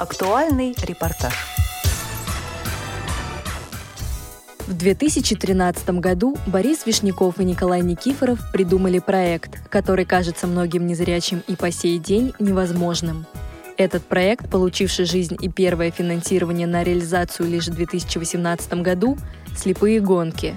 Актуальный репортаж. В 2013 году Борис Вишняков и Николай Никифоров придумали проект, который кажется многим незрячим и по сей день невозможным. Этот проект, получивший жизнь и первое финансирование на реализацию лишь в 2018 году – «Слепые гонки»,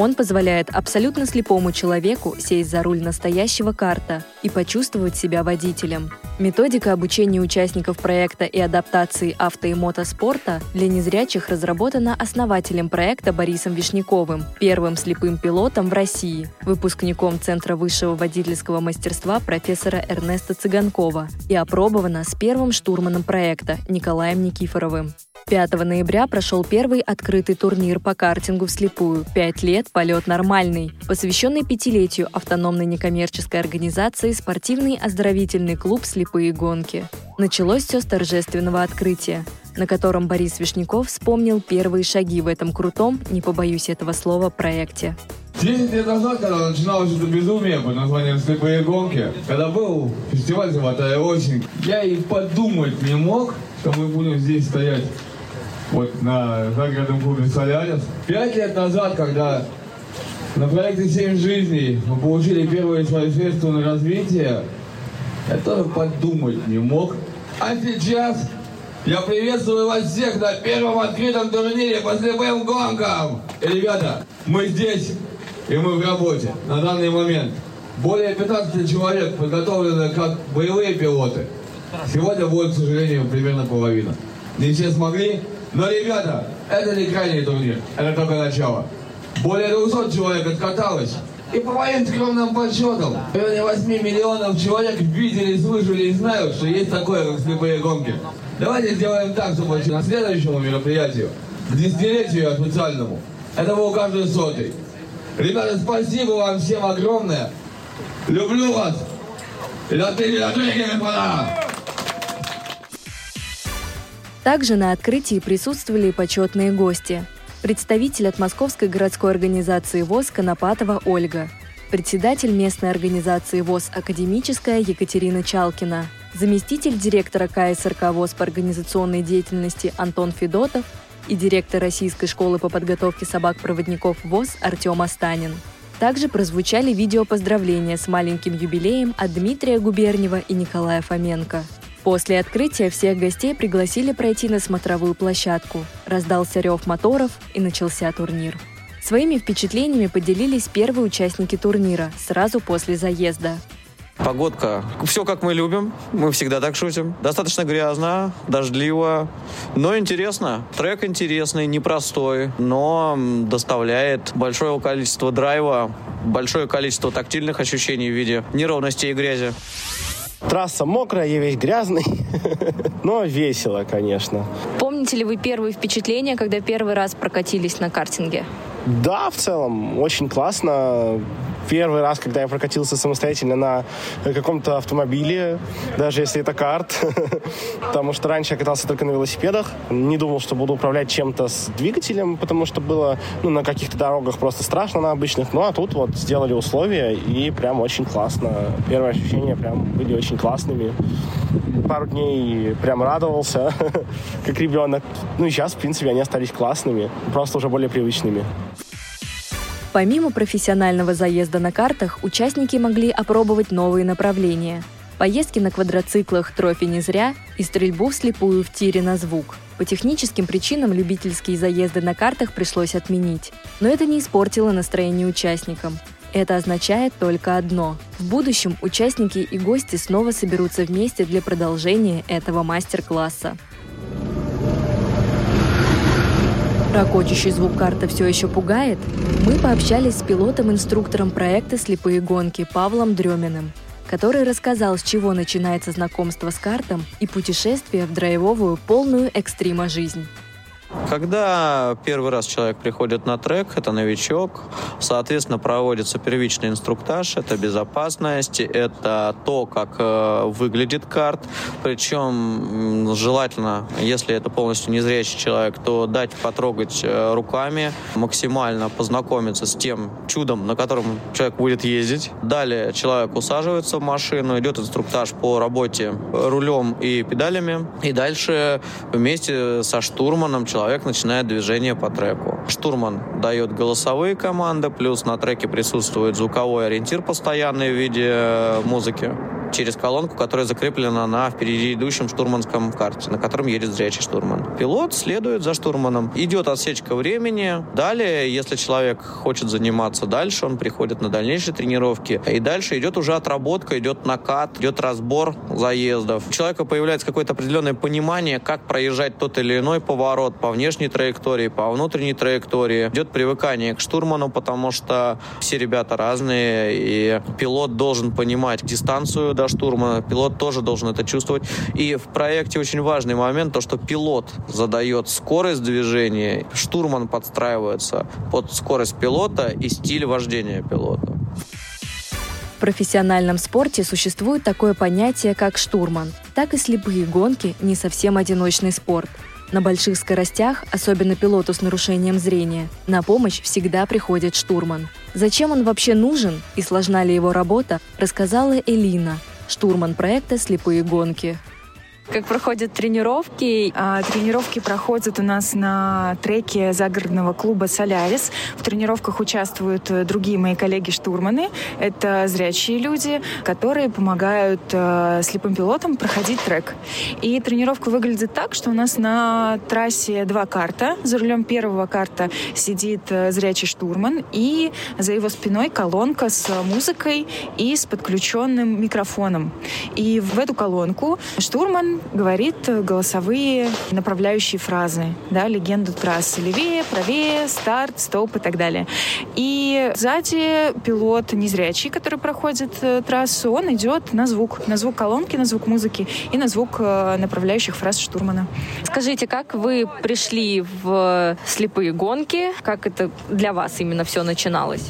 он позволяет абсолютно слепому человеку сесть за руль настоящего карта и почувствовать себя водителем. Методика обучения участников проекта и адаптации авто и мотоспорта для незрячих разработана основателем проекта Борисом Вишняковым, первым слепым пилотом в России, выпускником Центра высшего водительского мастерства профессора Эрнеста Цыганкова и опробована с первым штурманом проекта Николаем Никифоровым. 5 ноября прошел первый открытый турнир по картингу вслепую «Пять лет. Полет нормальный», посвященный пятилетию автономной некоммерческой организации «Спортивный оздоровительный клуб «Слепые гонки». Началось все с торжественного открытия, на котором Борис Вишняков вспомнил первые шаги в этом крутом, не побоюсь этого слова, проекте. Десять лет назад, когда начиналось это безумие под названием «Слепые гонки», когда был фестиваль «Золотая осень», я и подумать не мог, что мы будем здесь стоять вот на загородном клубе «Солярис». Пять лет назад, когда на проекте «Семь жизней» мы получили первые свои средства на развитие, я тоже подумать не мог. А сейчас я приветствую вас всех на первом открытом турнире по слепым гонкам. И, ребята, мы здесь, и мы в работе на данный момент. Более 15 человек подготовлены как боевые пилоты. Сегодня будет, к сожалению, примерно половина. Не все смогли, но, ребята, это не крайний турнир, это только начало. Более 200 человек откаталось. И по моим скромным подсчетам, в районе 8 миллионов человек видели, слышали и знают, что есть такое, как слепые гонки. Давайте сделаем так, чтобы на следующему мероприятию, к десятилетию официальному, это был каждый сотый. Ребята, спасибо вам всем огромное. Люблю вас. И до встречи, до встречи, господа! Также на открытии присутствовали почетные гости. Представитель от Московской городской организации ВОЗ Конопатова Ольга, председатель местной организации ВОЗ «Академическая» Екатерина Чалкина, заместитель директора КСРК ВОЗ по организационной деятельности Антон Федотов и директор Российской школы по подготовке собак-проводников ВОЗ Артем Астанин. Также прозвучали видео поздравления с маленьким юбилеем от Дмитрия Губернева и Николая Фоменко – После открытия всех гостей пригласили пройти на смотровую площадку. Раздался рев моторов и начался турнир. Своими впечатлениями поделились первые участники турнира сразу после заезда. Погодка. Все как мы любим. Мы всегда так шутим. Достаточно грязно, дождливо, но интересно. Трек интересный, непростой, но доставляет большое количество драйва, большое количество тактильных ощущений в виде неровности и грязи. Трасса мокрая, я весь грязный, но весело, конечно. Помните ли вы первые впечатления, когда первый раз прокатились на картинге? Да, в целом, очень классно первый раз, когда я прокатился самостоятельно на каком-то автомобиле, даже если это карт, потому что раньше я катался только на велосипедах, не думал, что буду управлять чем-то с двигателем, потому что было ну, на каких-то дорогах просто страшно на обычных, ну а тут вот сделали условия и прям очень классно. Первые ощущения прям были очень классными. Пару дней прям радовался, как ребенок. Ну и сейчас, в принципе, они остались классными, просто уже более привычными. Помимо профессионального заезда на картах, участники могли опробовать новые направления. Поездки на квадроциклах «Трофи не зря» и стрельбу вслепую в тире на звук. По техническим причинам любительские заезды на картах пришлось отменить. Но это не испортило настроение участникам. Это означает только одно. В будущем участники и гости снова соберутся вместе для продолжения этого мастер-класса. Рокочущий звук карты все еще пугает? Мы пообщались с пилотом-инструктором проекта «Слепые гонки» Павлом Дреминым, который рассказал, с чего начинается знакомство с картом и путешествие в драйвовую, полную экстрима жизнь. Когда первый раз человек приходит на трек, это новичок, соответственно, проводится первичный инструктаж, это безопасность, это то, как э, выглядит карт, причем желательно, если это полностью незрячий человек, то дать потрогать э, руками, максимально познакомиться с тем чудом, на котором человек будет ездить. Далее человек усаживается в машину, идет инструктаж по работе рулем и педалями, и дальше вместе со штурманом человек начинает движение по треку. Штурман дает голосовые команды, плюс на треке присутствует звуковой ориентир постоянный в виде э, музыки через колонку, которая закреплена на впереди идущем штурманском карте, на котором едет зрячий штурман. Пилот следует за штурманом. Идет отсечка времени. Далее, если человек хочет заниматься дальше, он приходит на дальнейшие тренировки. И дальше идет уже отработка, идет накат, идет разбор заездов. У человека появляется какое-то определенное понимание, как проезжать тот или иной поворот по внешней траектории, по внутренней траектории. Идет привыкание к штурману, потому что все ребята разные, и пилот должен понимать дистанцию до штурмана. Пилот тоже должен это чувствовать. И в проекте очень важный момент, то, что пилот задает скорость движения, штурман подстраивается под скорость пилота и стиль вождения пилота. В профессиональном спорте существует такое понятие, как штурман. Так и слепые гонки не совсем одиночный спорт. На больших скоростях, особенно пилоту с нарушением зрения, на помощь всегда приходит штурман. Зачем он вообще нужен и сложна ли его работа, рассказала Элина, штурман проекта «Слепые гонки». Как проходят тренировки? А, тренировки проходят у нас на треке загородного клуба «Солярис». В тренировках участвуют э, другие мои коллеги-штурманы. Это зрячие люди, которые помогают э, слепым пилотам проходить трек. И тренировка выглядит так, что у нас на трассе два карта. За рулем первого карта сидит э, зрячий штурман, и за его спиной колонка с музыкой и с подключенным микрофоном. И в эту колонку штурман говорит голосовые направляющие фразы, да, легенду трассы. Левее, правее, старт, стоп и так далее. И сзади пилот незрячий, который проходит э, трассу, он идет на звук, на звук колонки, на звук музыки и на звук э, направляющих фраз штурмана. Скажите, как вы пришли в слепые гонки? Как это для вас именно все начиналось?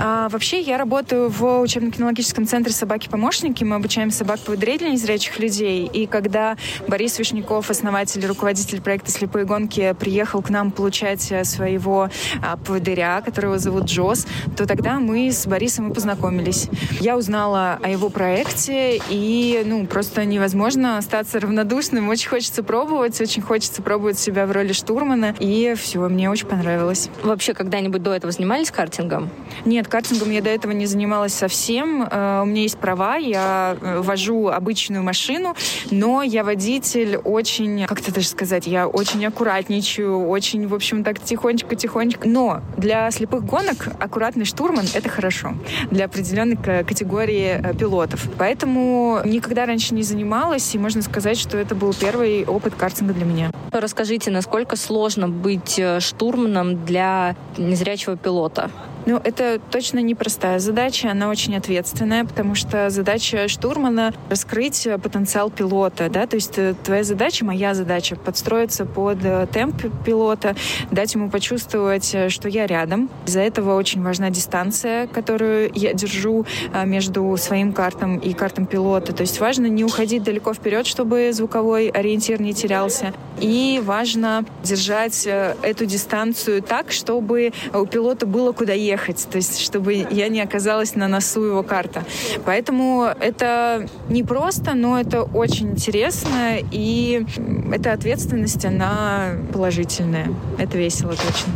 А, вообще, я работаю в учебно-кинологическом центре «Собаки-помощники». Мы обучаем собак-поводырей для незрячих людей. И когда Борис Вишняков, основатель и руководитель проекта «Слепые гонки», приехал к нам получать э, своего а, поводыря, которого зовут Джос, то тогда мы с Борисом и познакомились. Я узнала о его проекте, и ну, просто невозможно остаться равнодушным. Очень хочется пробовать, очень хочется пробовать себя в роли штурмана, и все, мне очень понравилось. Вообще, когда-нибудь до этого занимались картингом? Нет, картингом я до этого не занималась совсем. Э, у меня есть права, я э, вожу обычную машину, но я водитель очень, как это даже сказать, я очень аккуратничаю, очень, в общем, так тихонечко-тихонечко. Но для слепых гонок аккуратный штурман — это хорошо. Для определенной категории э, пилотов. Поэтому никогда раньше не занималась, и можно сказать, что это был первый опыт картинга для меня. Расскажите, насколько сложно быть штурманом для незрячего пилота? Ну, это точно непростая задача, она очень ответственная, потому что задача штурмана — раскрыть потенциал пилота, да, то есть э, твоя задача, моя задача — подстроиться под э, темп пилота, дать ему почувствовать, э, что я рядом. Из-за этого очень важна дистанция, которую я держу между своим картом и картом пилота. То есть важно не уходить далеко вперед, чтобы звуковой ориентир не терялся. И важно держать эту дистанцию так, чтобы у пилота было куда ехать ехать, то есть чтобы я не оказалась на носу его карта. Поэтому это не просто, но это очень интересно, и эта ответственность, она положительная. Это весело точно.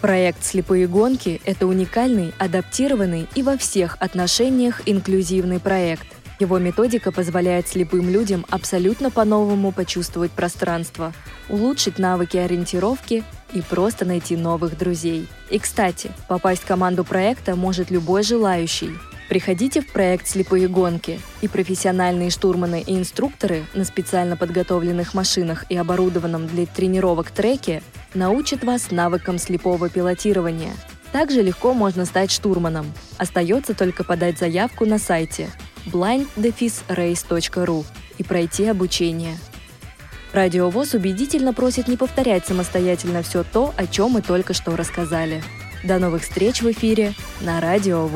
Проект «Слепые гонки» — это уникальный, адаптированный и во всех отношениях инклюзивный проект. Его методика позволяет слепым людям абсолютно по-новому почувствовать пространство, улучшить навыки ориентировки и просто найти новых друзей. И, кстати, попасть в команду проекта может любой желающий. Приходите в проект «Слепые гонки», и профессиональные штурманы и инструкторы на специально подготовленных машинах и оборудованном для тренировок треке научат вас навыкам слепого пилотирования. Также легко можно стать штурманом. Остается только подать заявку на сайте blind-race.ru и пройти обучение. Радио ВОЗ убедительно просит не повторять самостоятельно все то, о чем мы только что рассказали. До новых встреч в эфире на Радио.